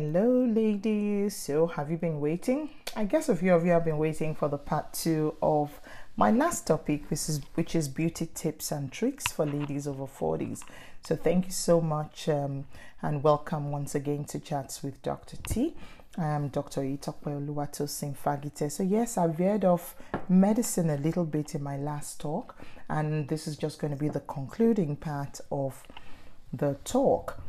Hello, ladies. So, have you been waiting? I guess a few of you have been waiting for the part two of my last topic, which is which is beauty tips and tricks for ladies over 40s. So, thank you so much um, and welcome once again to Chats with Dr. T. I am Dr. Itokwe Oluwatosin Fagite. So, yes, I've veered off medicine a little bit in my last talk, and this is just going to be the concluding part of the talk.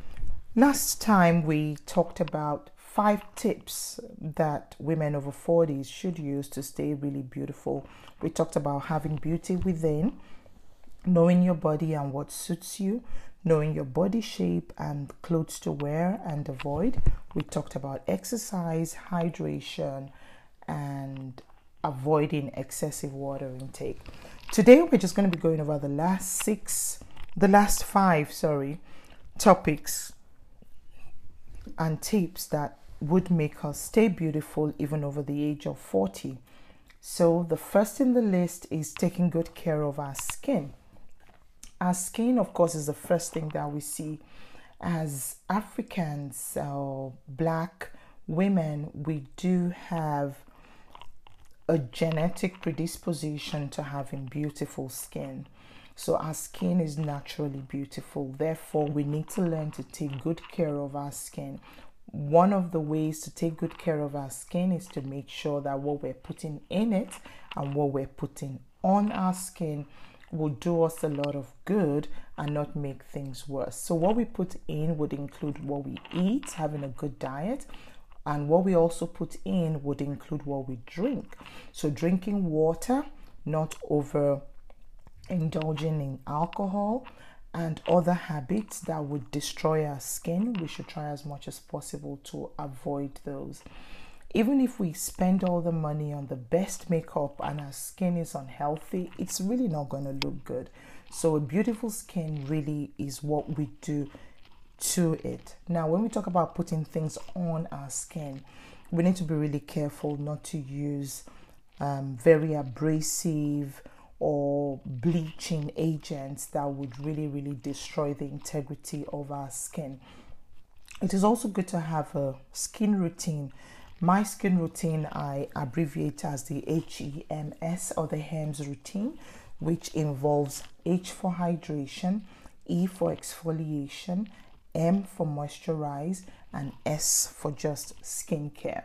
Last time we talked about five tips that women over 40s should use to stay really beautiful. We talked about having beauty within, knowing your body and what suits you, knowing your body shape and clothes to wear and avoid. We talked about exercise, hydration, and avoiding excessive water intake. Today we're just going to be going over the last six, the last five, sorry, topics and tips that would make us stay beautiful even over the age of 40. So, the first in the list is taking good care of our skin. Our skin, of course, is the first thing that we see. As Africans or black women, we do have a genetic predisposition to having beautiful skin. So our skin is naturally beautiful. Therefore, we need to learn to take good care of our skin. One of the ways to take good care of our skin is to make sure that what we're putting in it and what we're putting on our skin will do us a lot of good and not make things worse. So, what we put in would include what we eat, having a good diet, and what we also put in would include what we drink. So, drinking water, not over indulging in alcohol and other habits that would destroy our skin, we should try as much as possible to avoid those. Even if we spend all the money on the best makeup and our skin is unhealthy, it's really not going to look good. So, a beautiful skin really is what we do to it. Now, when we talk about putting things on our skin, we need to be really careful not to use um, very abrasive or bleaching agents that would really, really destroy the integrity of our skin. It is also good to have a skin routine. My skin routine I abbreviate as the HEMS or the HEMS routine, which involves H for hydration, E for exfoliation, M for moisturize, and S for just skincare.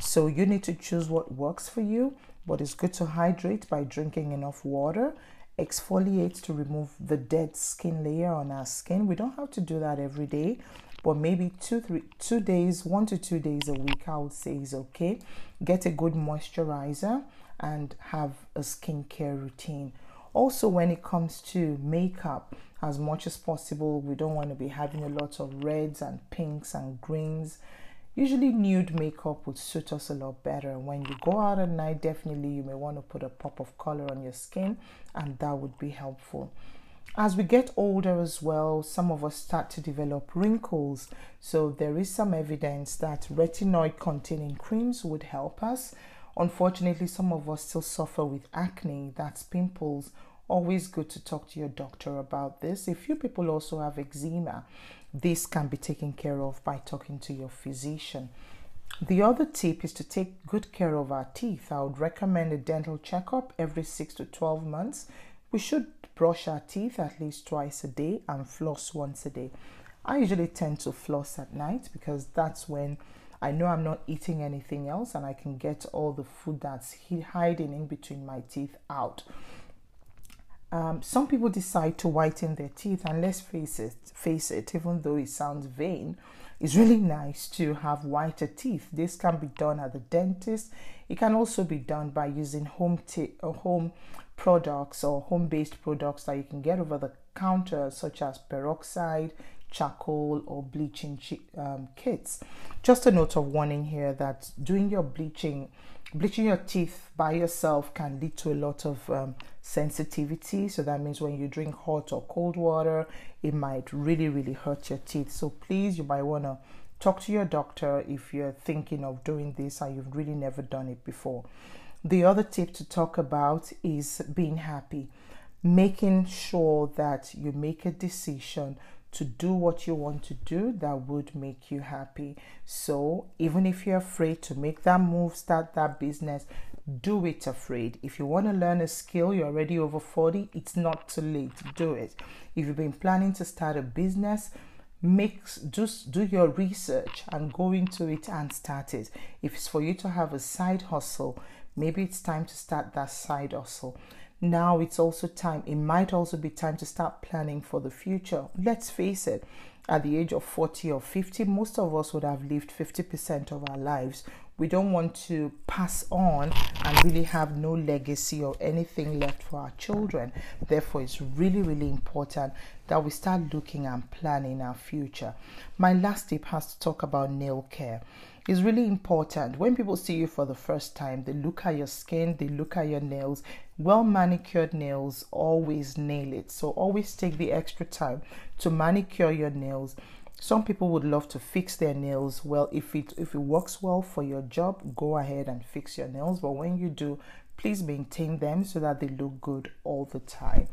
So you need to choose what works for you but it's good to hydrate by drinking enough water. Exfoliate to remove the dead skin layer on our skin. We don't have to do that every day, but maybe two, three, two days, one to two days a week, I would say is okay. Get a good moisturizer and have a skincare routine. Also, when it comes to makeup, as much as possible, we don't want to be having a lot of reds and pinks and greens Usually, nude makeup would suit us a lot better. When you go out at night, definitely you may want to put a pop of color on your skin, and that would be helpful. As we get older as well, some of us start to develop wrinkles. So, there is some evidence that retinoid containing creams would help us. Unfortunately, some of us still suffer with acne, that's pimples. Always good to talk to your doctor about this. A few people also have eczema this can be taken care of by talking to your physician. The other tip is to take good care of our teeth. I would recommend a dental checkup every 6 to 12 months. We should brush our teeth at least twice a day and floss once a day. I usually tend to floss at night because that's when I know I'm not eating anything else and I can get all the food that's hiding in between my teeth out. Um, some people decide to whiten their teeth, and let's face it, face it, even though it sounds vain, it's really nice to have whiter teeth. This can be done at the dentist. It can also be done by using home t- uh, home products or home-based products that you can get over the counter, such as peroxide, charcoal, or bleaching um, kits. Just a note of warning here that doing your bleaching bleaching your teeth by yourself can lead to a lot of um, sensitivity. So that means when you drink hot or cold water, it might really, really hurt your teeth. So please, you might want to talk to your doctor if you're thinking of doing this and you've really never done it before. The other tip to talk about is being happy, making sure that you make a decision to do what you want to do that would make you happy. So, even if you're afraid to make that move, start that business, do it afraid. If you want to learn a skill, you're already over 40, it's not too late. Do it. If you've been planning to start a business, make just do your research and go into it and start it. If it's for you to have a side hustle, maybe it's time to start that side hustle now it's also time, it might also be time to start planning for the future. Let's face it, at the age of 40 or 50, most of us would have lived 50% of our lives. We don't want to pass on and really have no legacy or anything left for our children. Therefore, it's really, really important that we start looking and planning our future. My last tip has to talk about nail care is really important. When people see you for the first time, they look at your skin, they look at your nails. Well manicured nails always nail it. So always take the extra time to manicure your nails. Some people would love to fix their nails. Well, if it if it works well for your job, go ahead and fix your nails. But when you do, please maintain them so that they look good all the time.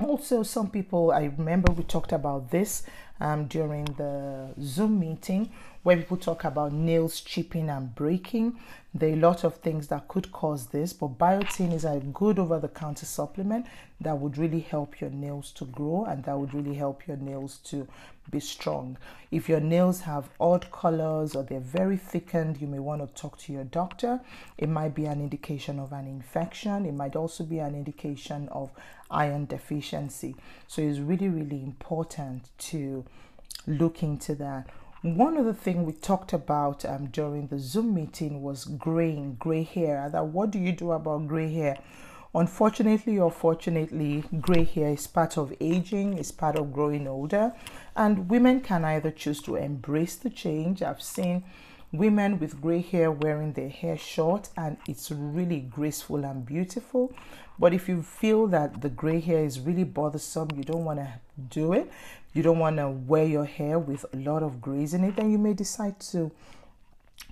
Also, some people, I remember we talked about this um, during the Zoom meeting where people talk about nails chipping and breaking. There are a lot of things that could cause this, but biotin is a good over the counter supplement that would really help your nails to grow and that would really help your nails to be strong. If your nails have odd colors or they're very thickened, you may want to talk to your doctor. It might be an indication of an infection, it might also be an indication of iron deficiency. So it's really, really important to look into that. One of the things we talked about um, during the Zoom meeting was graying, gray hair. That what do you do about gray hair? Unfortunately or fortunately, gray hair is part of aging, is part of growing older, and women can either choose to embrace the change. I've seen women with gray hair wearing their hair short, and it's really graceful and beautiful. But if you feel that the gray hair is really bothersome, you don't want to do it, you don't want to wear your hair with a lot of grays in it, then you may decide to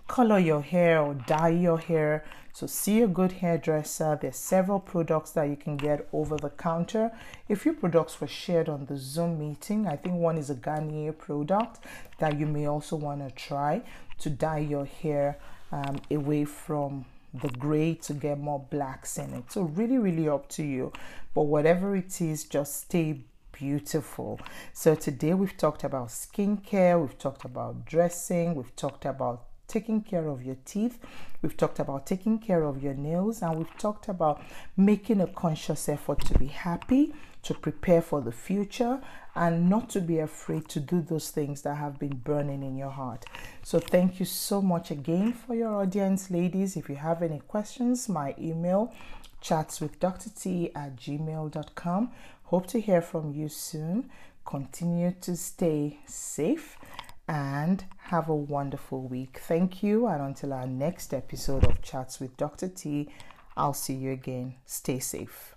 color your hair or dye your hair. So see a good hairdresser. There's several products that you can get over the counter. A few products were shared on the Zoom meeting. I think one is a Garnier product that you may also want to try to dye your hair um, away from the gray to get more blacks in it. So really, really up to you. But whatever it is, just stay beautiful. So today we've talked about skincare, we've talked about dressing, we've talked about taking care of your teeth, we've talked about taking care of your nails, and we've talked about making a conscious effort to be happy, to prepare for the future, and not to be afraid to do those things that have been burning in your heart. So, thank you so much again for your audience, ladies. If you have any questions, my email chats with Dr. T at gmail.com. Hope to hear from you soon. Continue to stay safe and have a wonderful week. Thank you. And until our next episode of Chats with Dr. T, I'll see you again. Stay safe.